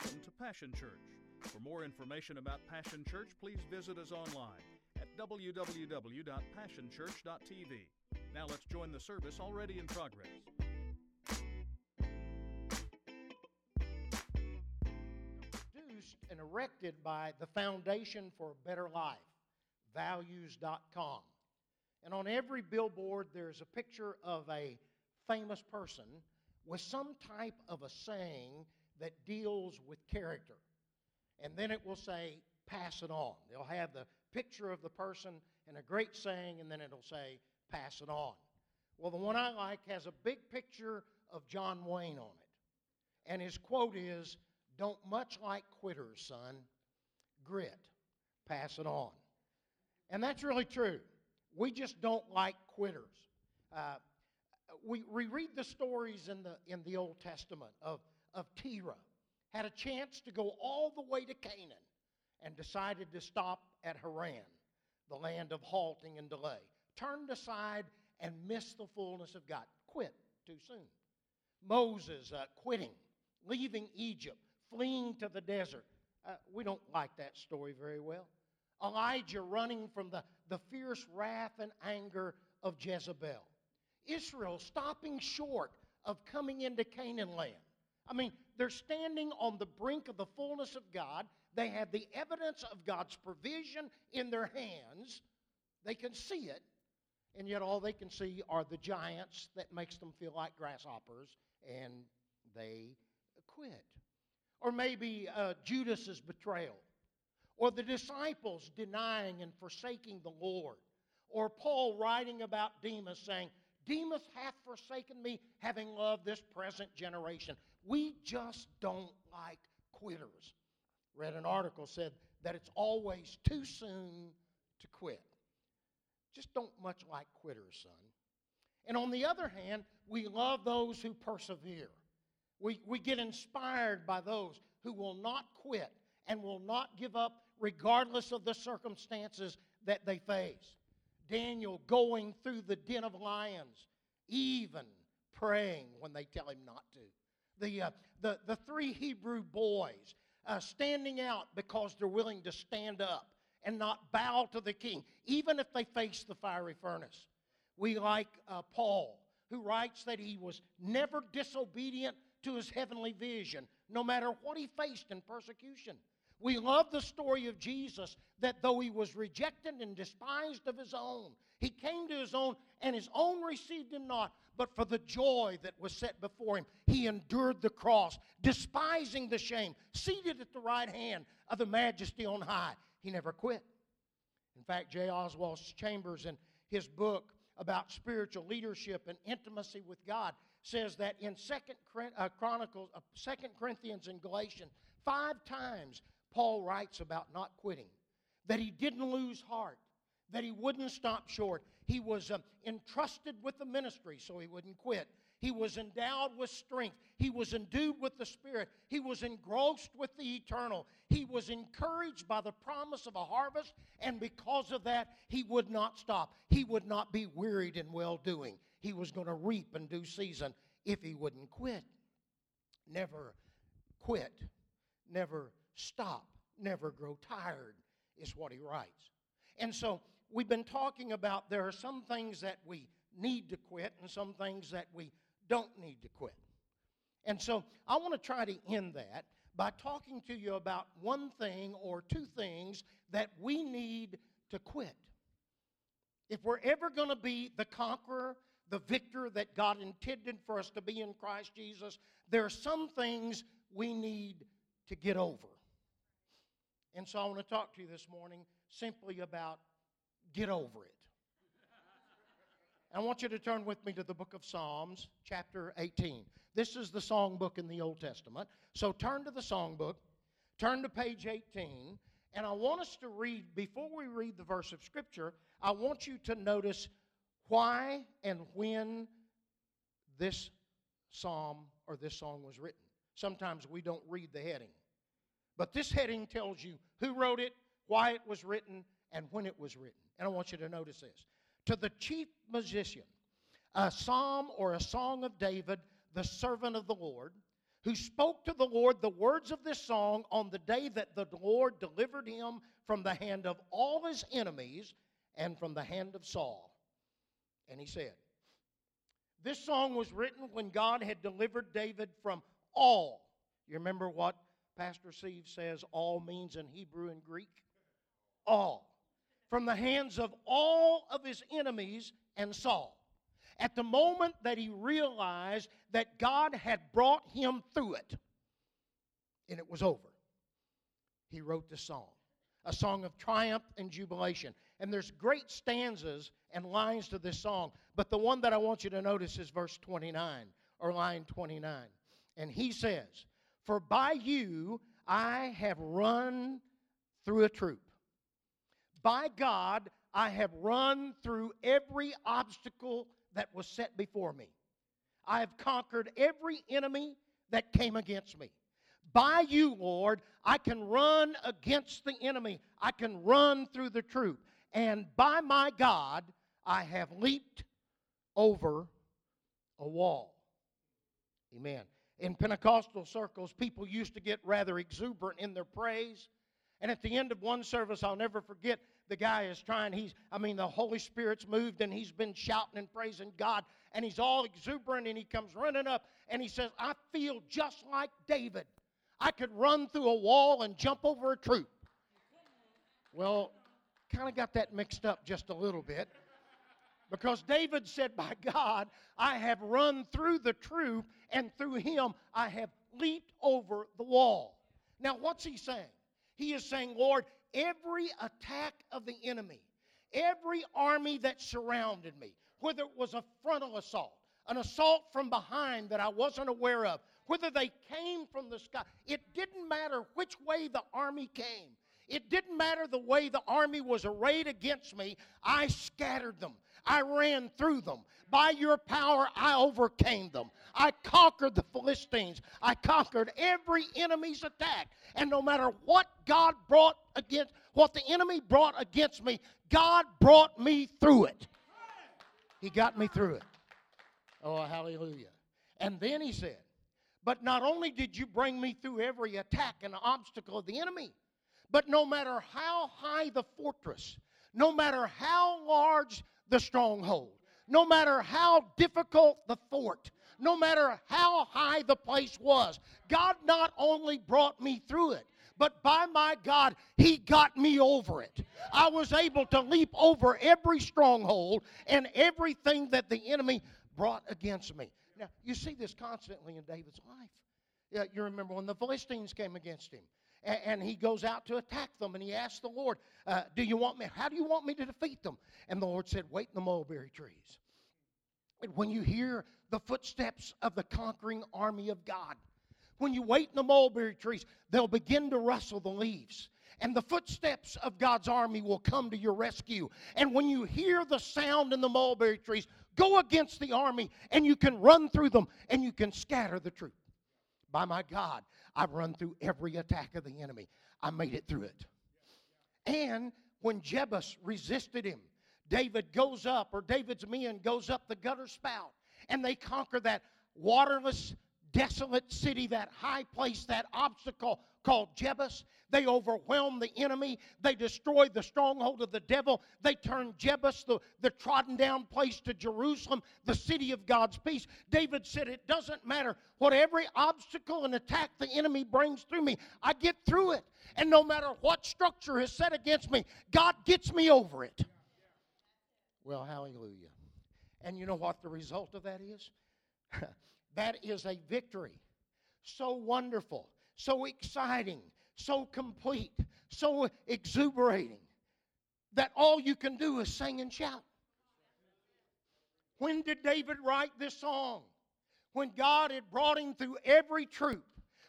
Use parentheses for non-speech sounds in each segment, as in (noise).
Welcome to Passion Church. For more information about Passion Church, please visit us online at www.passionchurch.tv. Now let's join the service already in progress. Produced and erected by the Foundation for a Better Life, values.com. And on every billboard, there's a picture of a famous person with some type of a saying that deals with character. And then it will say, pass it on. They'll have the picture of the person and a great saying, and then it'll say, pass it on. Well, the one I like has a big picture of John Wayne on it. And his quote is, Don't much like quitters, son. Grit. Pass it on. And that's really true. We just don't like quitters. Uh, we, we read the stories in the, in the Old Testament of, of Terah, had a chance to go all the way to Canaan and decided to stop at Haran, the land of halting and delay. Turned aside and missed the fullness of God. Quit too soon. Moses uh, quitting, leaving Egypt, fleeing to the desert. Uh, we don't like that story very well. Elijah running from the, the fierce wrath and anger of Jezebel. Israel stopping short of coming into Canaan land. I mean, they're standing on the brink of the fullness of God. They have the evidence of God's provision in their hands. They can see it, and yet all they can see are the giants that makes them feel like grasshoppers, and they quit. Or maybe uh, Judas's betrayal, or the disciples denying and forsaking the Lord, or Paul writing about Demas saying, Demas hath forsaken me, having loved this present generation. We just don't like quitters. Read an article said that it's always too soon to quit. Just don't much like quitters, son. And on the other hand, we love those who persevere. We, we get inspired by those who will not quit and will not give up regardless of the circumstances that they face. Daniel going through the den of lions, even praying when they tell him not to. The, uh, the, the three Hebrew boys uh, standing out because they're willing to stand up and not bow to the king, even if they face the fiery furnace. We like uh, Paul, who writes that he was never disobedient to his heavenly vision, no matter what he faced in persecution. We love the story of Jesus that though he was rejected and despised of his own, he came to his own, and his own received him not. But for the joy that was set before him, he endured the cross, despising the shame, seated at the right hand of the majesty on high. He never quit. In fact, J. Oswald Chambers, in his book about spiritual leadership and intimacy with God, says that in Second uh, Chronicles, uh, Second Corinthians, and Galatians, five times Paul writes about not quitting, that he didn't lose heart, that he wouldn't stop short. He was um, entrusted with the ministry, so he wouldn't quit. He was endowed with strength. He was endued with the Spirit. He was engrossed with the eternal. He was encouraged by the promise of a harvest, and because of that, he would not stop. He would not be wearied in well doing. He was going to reap in due season if he wouldn't quit. Never quit. Never stop, never grow tired, is what he writes. And so we've been talking about there are some things that we need to quit and some things that we don't need to quit. And so I want to try to end that by talking to you about one thing or two things that we need to quit. If we're ever going to be the conqueror, the victor that God intended for us to be in Christ Jesus, there are some things we need to get over. And so I want to talk to you this morning simply about get over it. I want you to turn with me to the book of Psalms, chapter 18. This is the songbook in the Old Testament. So turn to the songbook, turn to page 18, and I want us to read, before we read the verse of Scripture, I want you to notice why and when this psalm or this song was written. Sometimes we don't read the heading. But this heading tells you who wrote it, why it was written, and when it was written. And I want you to notice this. To the chief musician, a psalm or a song of David, the servant of the Lord, who spoke to the Lord the words of this song on the day that the Lord delivered him from the hand of all his enemies and from the hand of Saul. And he said, This song was written when God had delivered David from all. You remember what Pastor Steve says all means in Hebrew and Greek? All. From the hands of all of his enemies and Saul. At the moment that he realized that God had brought him through it, and it was over, he wrote this song a song of triumph and jubilation. And there's great stanzas and lines to this song, but the one that I want you to notice is verse 29 or line 29. And he says, For by you I have run through a troop. By God, I have run through every obstacle that was set before me. I have conquered every enemy that came against me. By you, Lord, I can run against the enemy. I can run through the troop. And by my God, I have leaped over a wall. Amen. In Pentecostal circles, people used to get rather exuberant in their praise. And at the end of one service, I'll never forget, the guy is trying, he's, I mean, the Holy Spirit's moved and he's been shouting and praising God. And he's all exuberant and he comes running up and he says, I feel just like David. I could run through a wall and jump over a troop. Well, kind of got that mixed up just a little bit. Because David said, By God, I have run through the troop, and through him I have leaped over the wall. Now, what's he saying? He is saying, Lord, every attack of the enemy, every army that surrounded me, whether it was a frontal assault, an assault from behind that I wasn't aware of, whether they came from the sky. It didn't matter which way the army came. It didn't matter the way the army was arrayed against me. I scattered them. I ran through them. By your power, I overcame them. I conquered the Philistines. I conquered every enemy's attack. And no matter what God brought against, what the enemy brought against me, God brought me through it. He got me through it. Oh, hallelujah. And then he said, but not only did you bring me through every attack and obstacle of the enemy, but no matter how high the fortress, no matter how large the stronghold, no matter how difficult the fort, no matter how high the place was, God not only brought me through it, but by my God, He got me over it. I was able to leap over every stronghold and everything that the enemy brought against me. Now, you see this constantly in David's life. Yeah, you remember when the Philistines came against him, and, and he goes out to attack them, and he asks the Lord, uh, "Do you want me? How do you want me to defeat them?" And the Lord said, "Wait in the mulberry trees." And when you hear the footsteps of the conquering army of God, when you wait in the mulberry trees, they'll begin to rustle the leaves and the footsteps of God's army will come to your rescue. And when you hear the sound in the mulberry trees, go against the army and you can run through them and you can scatter the troop. By my God, I've run through every attack of the enemy. I made it through it. And when Jebus resisted him, David goes up, or David's men goes up the gutter spout, and they conquer that waterless, desolate city, that high place, that obstacle called Jebus. They overwhelmed the enemy. They destroyed the stronghold of the devil. They turned Jebus, the, the trodden down place, to Jerusalem, the city of God's peace. David said, It doesn't matter what every obstacle and attack the enemy brings through me, I get through it. And no matter what structure is set against me, God gets me over it. Well, hallelujah. And you know what the result of that is? (laughs) that is a victory. So wonderful, so exciting, so complete, so exuberating that all you can do is sing and shout. When did David write this song? When God had brought him through every troop,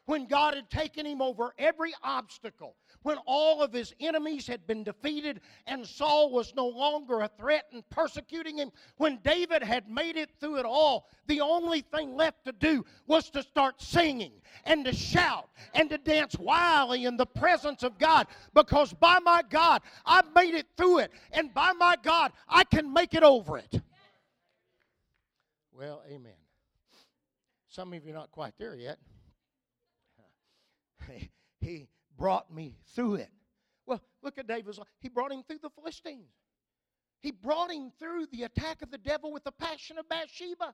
when God had taken him over every obstacle, when all of his enemies had been defeated and Saul was no longer a threat and persecuting him, when David had made it through it all, the only thing left to do was to start singing and to shout and to dance wildly in the presence of God because by my God, I've made it through it, and by my God, I can make it over it. Well, amen. Some of you are not quite there yet. (laughs) he brought me through it. Well, look at David's life. He brought him through the Philistines. He brought him through the attack of the devil with the passion of Bathsheba.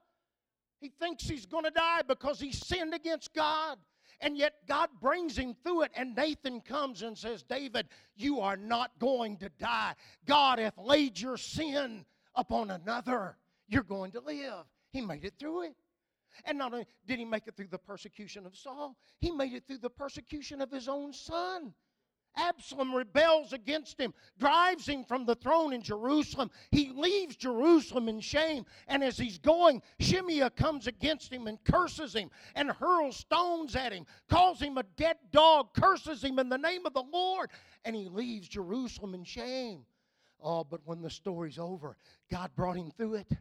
He thinks he's going to die because he sinned against God. And yet God brings him through it. And Nathan comes and says, David, you are not going to die. God hath laid your sin upon another. You're going to live. He made it through it. And not only did he make it through the persecution of Saul, he made it through the persecution of his own son. Absalom rebels against him, drives him from the throne in Jerusalem. He leaves Jerusalem in shame. And as he's going, Shimei comes against him and curses him and hurls stones at him, calls him a dead dog, curses him in the name of the Lord. And he leaves Jerusalem in shame. Oh, but when the story's over, God brought him through it.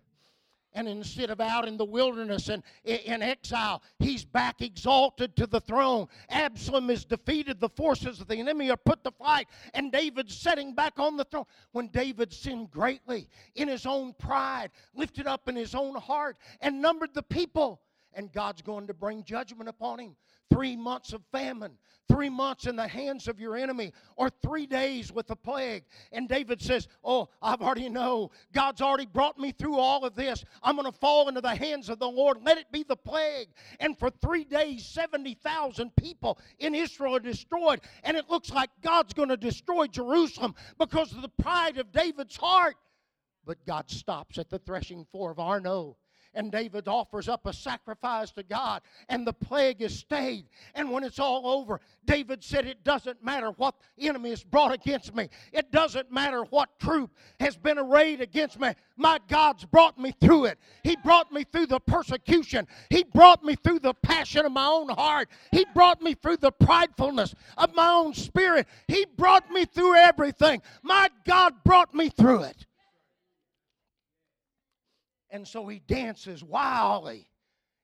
And instead of out in the wilderness and in exile, he's back exalted to the throne. Absalom is defeated. The forces of the enemy are put to flight. And David's sitting back on the throne. When David sinned greatly in his own pride, lifted up in his own heart, and numbered the people, and God's going to bring judgment upon him three months of famine, three months in the hands of your enemy, or three days with the plague. And David says, Oh, I've already know. God's already brought me through all of this. I'm going to fall into the hands of the Lord. Let it be the plague. And for three days, 70,000 people in Israel are destroyed. And it looks like God's going to destroy Jerusalem because of the pride of David's heart. But God stops at the threshing floor of Arno and David offers up a sacrifice to God, and the plague is stayed. And when it's all over, David said, It doesn't matter what enemy is brought against me, it doesn't matter what troop has been arrayed against me. My God's brought me through it. He brought me through the persecution, He brought me through the passion of my own heart, He brought me through the pridefulness of my own spirit. He brought me through everything. My God brought me through it. And so he dances wildly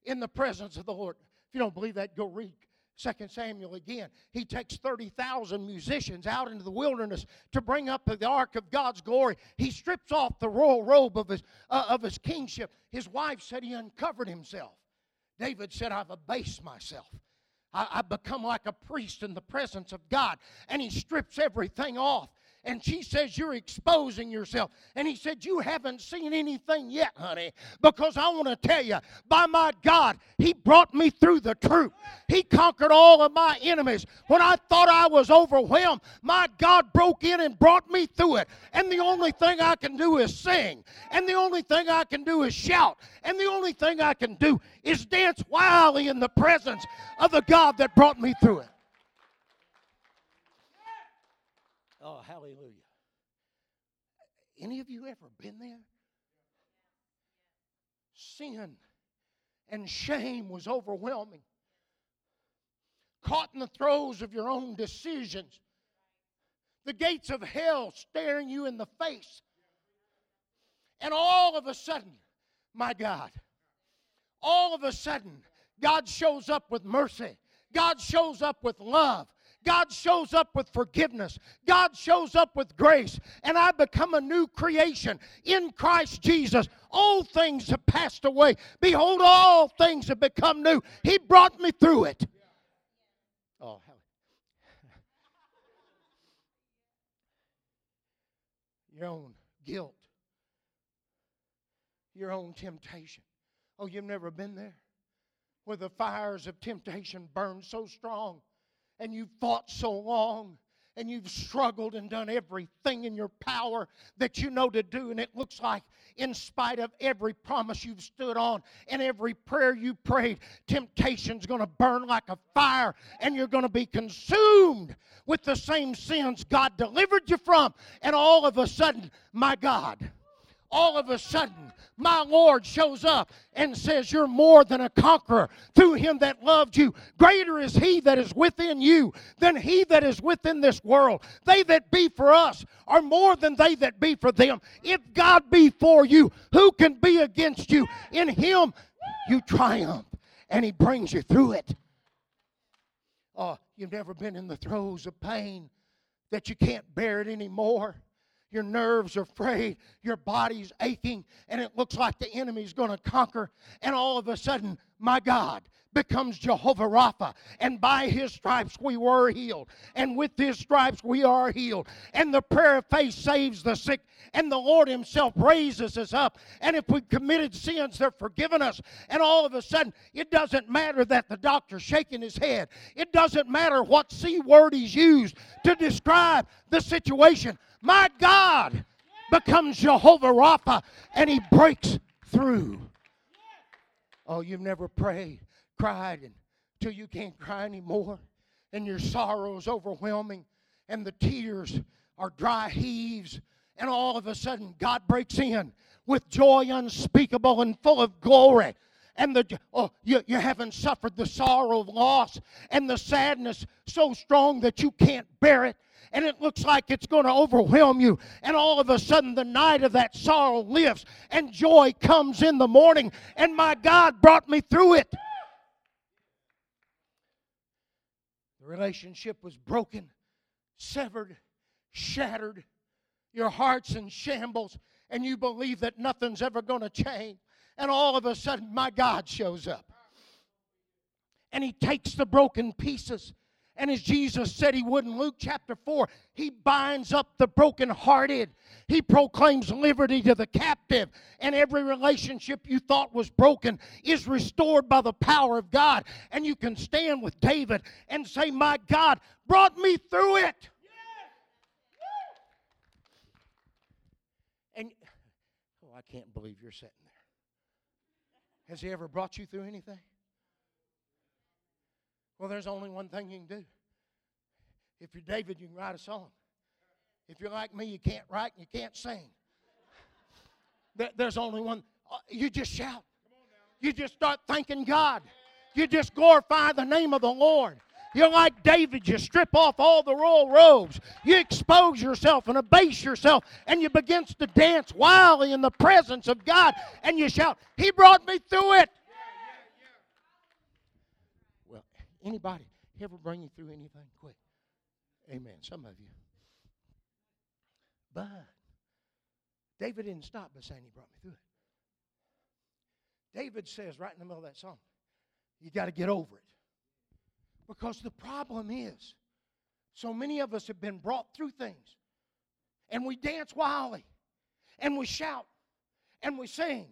in the presence of the Lord. If you don't believe that, go read 2 Samuel again. He takes 30,000 musicians out into the wilderness to bring up the ark of God's glory. He strips off the royal robe of his, uh, of his kingship. His wife said he uncovered himself. David said, I've abased myself. I, I've become like a priest in the presence of God. And he strips everything off. And she says, You're exposing yourself. And he said, You haven't seen anything yet, honey, because I want to tell you, by my God, he brought me through the truth. He conquered all of my enemies. When I thought I was overwhelmed, my God broke in and brought me through it. And the only thing I can do is sing. And the only thing I can do is shout. And the only thing I can do is dance wildly in the presence of the God that brought me through it. Oh, hallelujah. Any of you ever been there? Sin and shame was overwhelming. Caught in the throes of your own decisions. The gates of hell staring you in the face. And all of a sudden, my God, all of a sudden, God shows up with mercy. God shows up with love. God shows up with forgiveness. God shows up with grace. And I become a new creation in Christ Jesus. Old things have passed away. Behold, all things have become new. He brought me through it. Oh, hell. (laughs) Your own guilt, your own temptation. Oh, you've never been there? Where the fires of temptation burn so strong and you've fought so long and you've struggled and done everything in your power that you know to do, and it looks like, in spite of every promise you've stood on and every prayer you prayed, temptation's going to burn like a fire, and you're going to be consumed with the same sins God delivered you from. And all of a sudden, my God, all of a sudden, my Lord shows up and says, You're more than a conqueror through him that loved you. Greater is he that is within you than he that is within this world. They that be for us are more than they that be for them. If God be for you, who can be against you? In him you triumph, and he brings you through it. Oh, you've never been in the throes of pain that you can't bear it anymore your nerves are frayed, your body's aching, and it looks like the enemy's going to conquer. And all of a sudden, my God becomes Jehovah Rapha. And by his stripes we were healed. And with his stripes we are healed. And the prayer of faith saves the sick. And the Lord himself raises us up. And if we've committed sins, they're forgiven us. And all of a sudden, it doesn't matter that the doctor's shaking his head. It doesn't matter what C word he's used to describe the situation. My God becomes Jehovah Rapha and he breaks through. Oh, you've never prayed cried until you can't cry anymore, and your sorrow is overwhelming, and the tears are dry heaves, and all of a sudden God breaks in with joy unspeakable and full of glory. And the oh, you, you haven't suffered the sorrow of loss and the sadness so strong that you can't bear it and it looks like it's going to overwhelm you. And all of a sudden, the night of that sorrow lifts, and joy comes in the morning. And my God brought me through it. The relationship was broken, severed, shattered. Your heart's in shambles, and you believe that nothing's ever going to change. And all of a sudden, my God shows up. And He takes the broken pieces and as Jesus said he would in Luke chapter 4, he binds up the brokenhearted. He proclaims liberty to the captive. And every relationship you thought was broken is restored by the power of God. And you can stand with David and say, My God brought me through it. And oh, I can't believe you're sitting there. Has he ever brought you through anything? Well, there's only one thing you can do. If you're David, you can write a song. If you're like me, you can't write and you can't sing. There's only one. Uh, you just shout. You just start thanking God. You just glorify the name of the Lord. You're like David. You strip off all the royal robes. You expose yourself and abase yourself, and you begin to dance wildly in the presence of God, and you shout, He brought me through it. Anybody ever bring you through anything quick? Amen. Some of you. But David didn't stop by saying he brought me through it. David says right in the middle of that song, you got to get over it. Because the problem is, so many of us have been brought through things, and we dance wildly, and we shout, and we sing,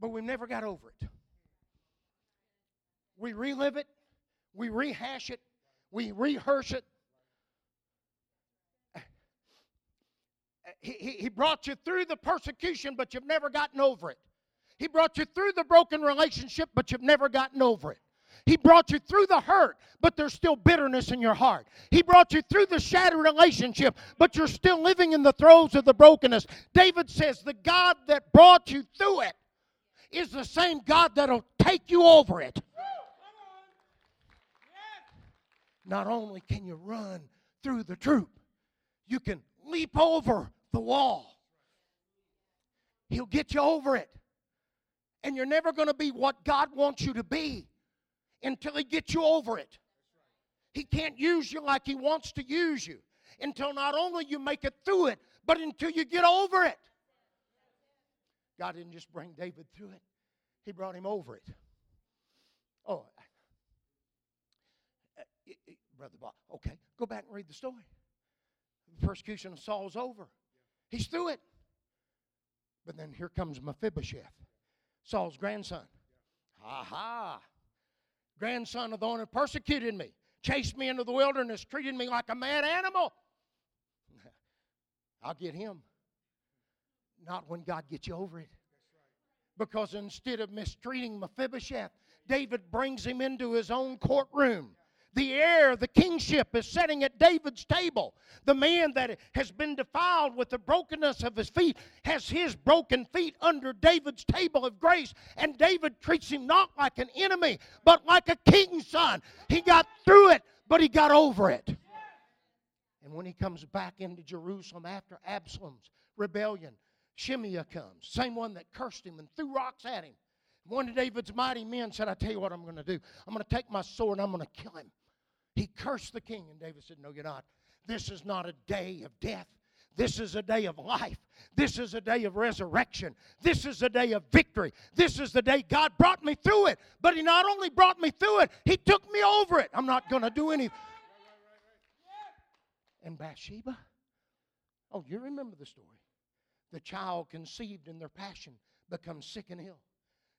but we've never got over it. We relive it, we rehash it, we rehearse it. He, he, brought you through the persecution, but you've never gotten over it. He brought you through the broken relationship, but you've never gotten over it. He brought you through the hurt, but there's still bitterness in your heart. He brought you through the shattered relationship, but you're still living in the throes of the brokenness. David says, The God that brought you through it is the same God that'll take you over it. Not only can you run through the troop, you can leap over the wall. He'll get you over it. And you're never going to be what God wants you to be until He gets you over it. He can't use you like He wants to use you until not only you make it through it, but until you get over it. God didn't just bring David through it, He brought him over it. Oh, Brother Bob. Okay, go back and read the story. The persecution of Saul's over. He's through it. But then here comes Mephibosheth, Saul's grandson. Aha! Grandson of the one who persecuted me, chased me into the wilderness, treated me like a mad animal. (laughs) I'll get him. Not when God gets you over it. Because instead of mistreating Mephibosheth, David brings him into his own courtroom the heir, the kingship is sitting at David's table. The man that has been defiled with the brokenness of his feet has his broken feet under David's table of grace. And David treats him not like an enemy, but like a king's son. He got through it, but he got over it. And when he comes back into Jerusalem after Absalom's rebellion, Shimei comes, same one that cursed him and threw rocks at him. One of David's mighty men said, I tell you what I'm going to do. I'm going to take my sword and I'm going to kill him. He cursed the king, and David said, No, you're not. This is not a day of death. This is a day of life. This is a day of resurrection. This is a day of victory. This is the day God brought me through it. But He not only brought me through it, He took me over it. I'm not going to do anything. And Bathsheba, oh, you remember the story. The child conceived in their passion becomes sick and ill.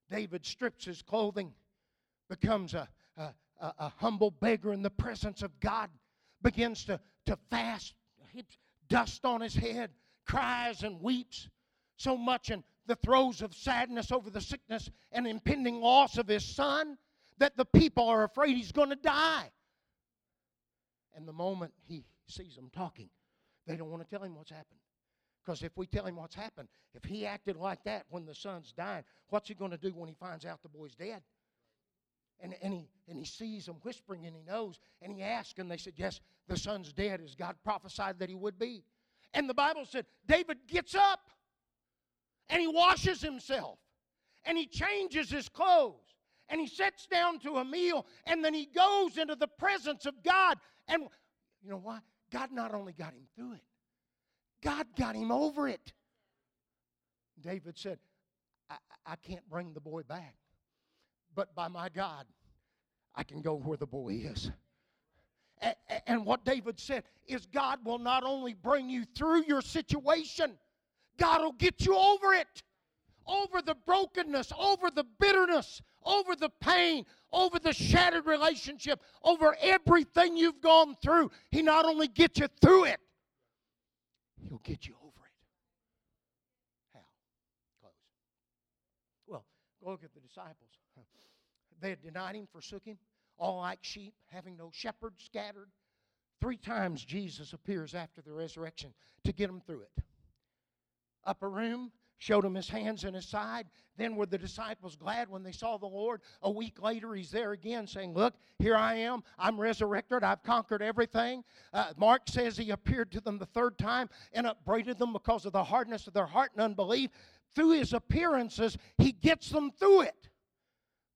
David strips his clothing, becomes a, a, a, a humble beggar in the presence of God, begins to, to fast, dust on his head, cries and weeps so much in the throes of sadness over the sickness and impending loss of his son that the people are afraid he's going to die. And the moment he sees them talking, they don't want to tell him what's happened. Because if we tell him what's happened, if he acted like that when the son's dying, what's he going to do when he finds out the boy's dead? And, and, he, and he sees them whispering and he knows. And he asks, and they said, Yes, the son's dead as God prophesied that he would be. And the Bible said, David gets up and he washes himself and he changes his clothes and he sits down to a meal and then he goes into the presence of God. And you know why? God not only got him through it, God got him over it. David said, I, I can't bring the boy back, but by my God, I can go where the boy is. And what David said is God will not only bring you through your situation, God will get you over it. Over the brokenness, over the bitterness, over the pain, over the shattered relationship, over everything you've gone through. He not only gets you through it, He'll get you over it. How? Close. Well, go look at the disciples. They had denied him, forsook him, all like sheep, having no shepherd, scattered. Three times Jesus appears after the resurrection to get them through it. Upper room, showed him his hands and his side. Then were the disciples glad when they saw the Lord. A week later, he's there again saying, Look, here I am. I'm resurrected. I've conquered everything. Uh, Mark says he appeared to them the third time and upbraided them because of the hardness of their heart and unbelief. Through his appearances, he gets them through it.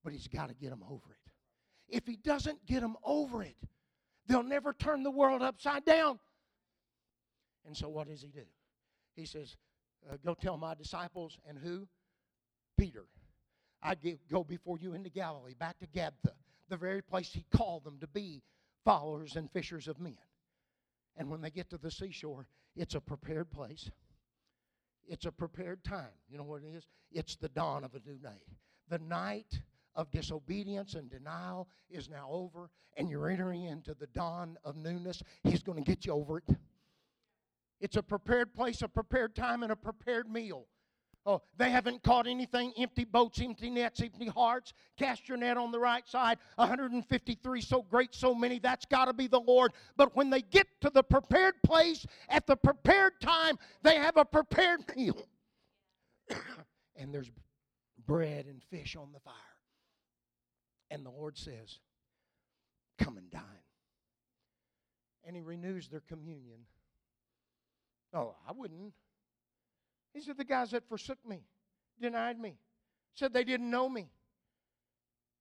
But he's got to get them over it. If he doesn't get them over it, they'll never turn the world upside down. And so, what does he do? He says, uh, Go tell my disciples, and who? Peter. I give, go before you into Galilee, back to Tabgha, the very place he called them to be followers and fishers of men. And when they get to the seashore, it's a prepared place. It's a prepared time. You know what it is? It's the dawn of a new day. The night of disobedience and denial is now over, and you're entering into the dawn of newness. He's going to get you over it. It's a prepared place, a prepared time, and a prepared meal. Oh, they haven't caught anything. Empty boats, empty nets, empty hearts. Cast your net on the right side. 153, so great, so many. That's got to be the Lord. But when they get to the prepared place at the prepared time, they have a prepared meal. (coughs) and there's bread and fish on the fire. And the Lord says, Come and dine. And He renews their communion. Oh, I wouldn't. These are the guys that forsook me, denied me, said they didn't know me.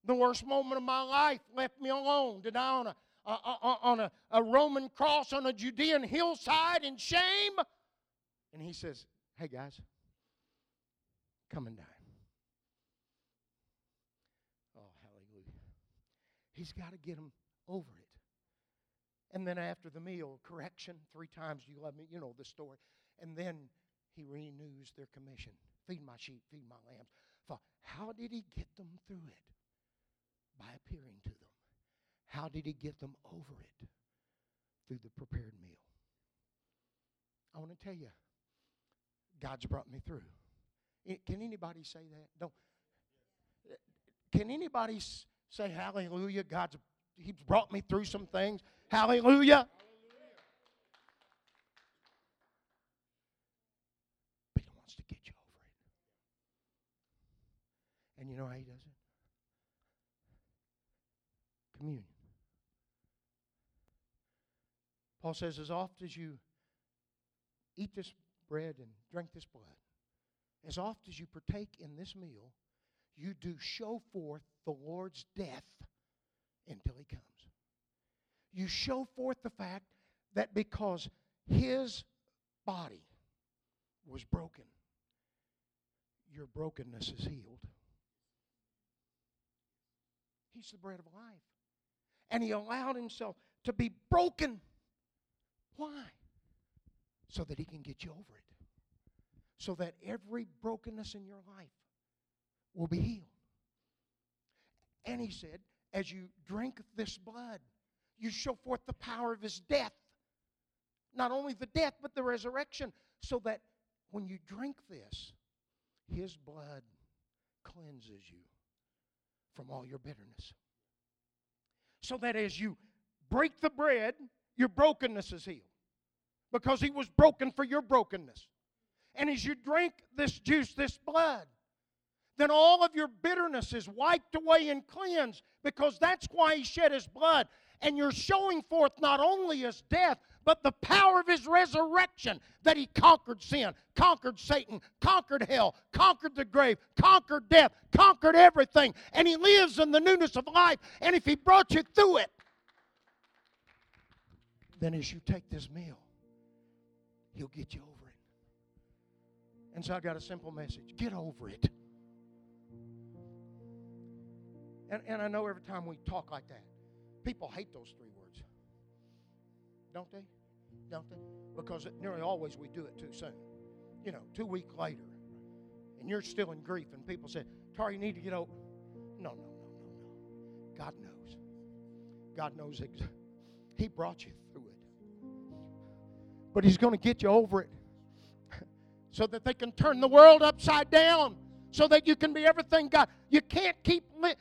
The worst moment of my life left me alone to die on a, a, a, on a, a Roman cross on a Judean hillside in shame. And he says, Hey guys, come and die. Oh, hallelujah. He's got to get them over it. And then after the meal, correction, three times you love me, you know the story. And then he renews their commission. Feed my sheep, feed my lambs. How did he get them through it? By appearing to them. How did he get them over it? Through the prepared meal. I want to tell you, God's brought me through. Eh, can anybody say that? Don't. Can anybody say hallelujah? God's He's brought me through some things. Hallelujah. But He wants to get you over it. And you know how he does it? Communion. Paul says, as oft as you eat this bread and drink this blood, as oft as you partake in this meal, you do show forth the Lord's death until he comes. You show forth the fact that because his body was broken, your brokenness is healed. He's the bread of life. And he allowed himself to be broken. Why? So that he can get you over it. So that every brokenness in your life will be healed. And he said, as you drink this blood, you show forth the power of his death. Not only the death, but the resurrection. So that when you drink this, his blood cleanses you from all your bitterness. So that as you break the bread, your brokenness is healed. Because he was broken for your brokenness. And as you drink this juice, this blood, then all of your bitterness is wiped away and cleansed because that's why he shed his blood. And you're showing forth not only his death, but the power of his resurrection that he conquered sin, conquered Satan, conquered hell, conquered the grave, conquered death, conquered everything. And he lives in the newness of life. And if he brought you through it, then as you take this meal, he'll get you over it. And so I got a simple message get over it. And, and I know every time we talk like that, people hate those three words. Don't they? Don't they? Because nearly always we do it too soon. You know, two weeks later, and you're still in grief, and people say, Tar, you need to get over. No, no, no, no, no. God knows. God knows ex- He brought you through it. But He's going to get you over it (laughs) so that they can turn the world upside down, so that you can be everything God. You can't keep li-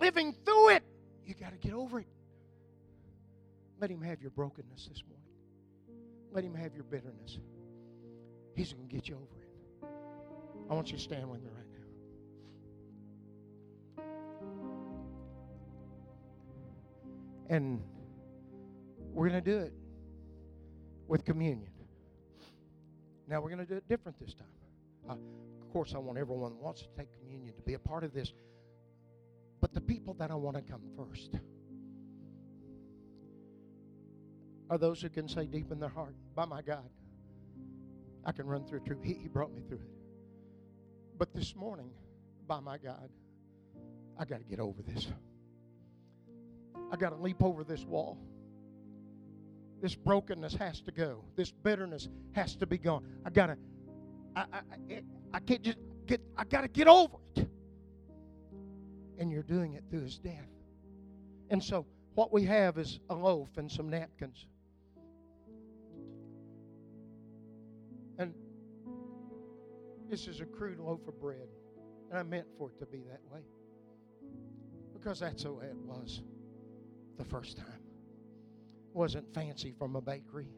living through it. You got to get over it. Let Him have your brokenness this morning. Let Him have your bitterness. He's going to get you over it. I want you to stand with me right now. And we're going to do it with communion. Now, we're going to do it different this time. Uh, of course, I want everyone that wants to take communion to be a part of this. But the people that I want to come first are those who can say deep in their heart, by my God, I can run through truth. He, he brought me through it. But this morning, by my God, I got to get over this. I got to leap over this wall. This brokenness has to go. This bitterness has to be gone. I got to, I, I, I, I can't just get, I got to get over it. And you're doing it through his death. And so, what we have is a loaf and some napkins. And this is a crude loaf of bread. And I meant for it to be that way. Because that's the way it was the first time. It wasn't fancy from a bakery,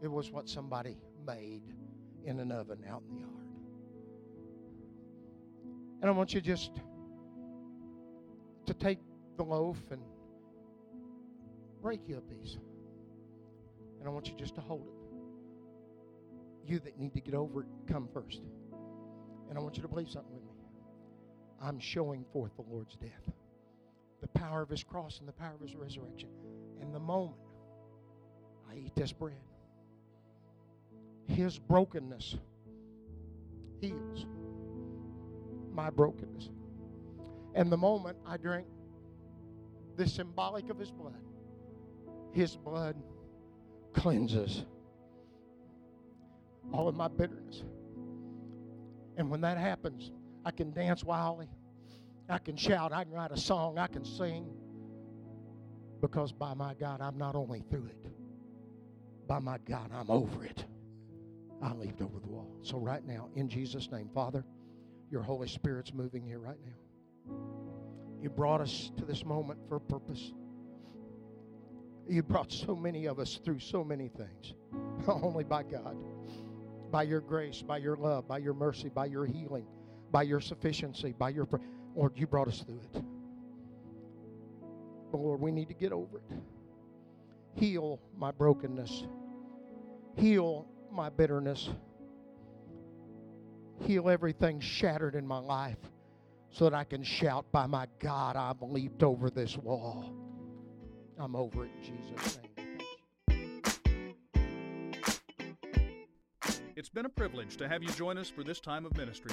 it was what somebody made in an oven out in the yard. And I want you to just to take the loaf and break you a piece. And I want you just to hold it. You that need to get over it, come first. And I want you to believe something with me. I'm showing forth the Lord's death, the power of his cross and the power of his resurrection. And the moment I eat this bread, his brokenness heals my brokenness. And the moment I drink this symbolic of his blood, his blood cleanses all of my bitterness. And when that happens, I can dance wildly. I can shout. I can write a song. I can sing. Because by my God, I'm not only through it, by my God, I'm over it. I leaped over the wall. So, right now, in Jesus' name, Father, your Holy Spirit's moving here right now. You brought us to this moment for a purpose. You brought so many of us through so many things, (laughs) only by God, by your grace, by your love, by your mercy, by your healing, by your sufficiency, by your. Lord, you brought us through it. But Lord, we need to get over it. Heal my brokenness. Heal my bitterness. Heal everything shattered in my life so that I can shout, by my God, I've leaped over this wall. I'm over it in Jesus' name. It's been a privilege to have you join us for this time of ministry.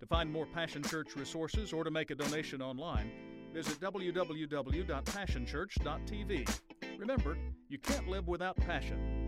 To find more Passion Church resources or to make a donation online, visit www.passionchurch.tv. Remember, you can't live without passion.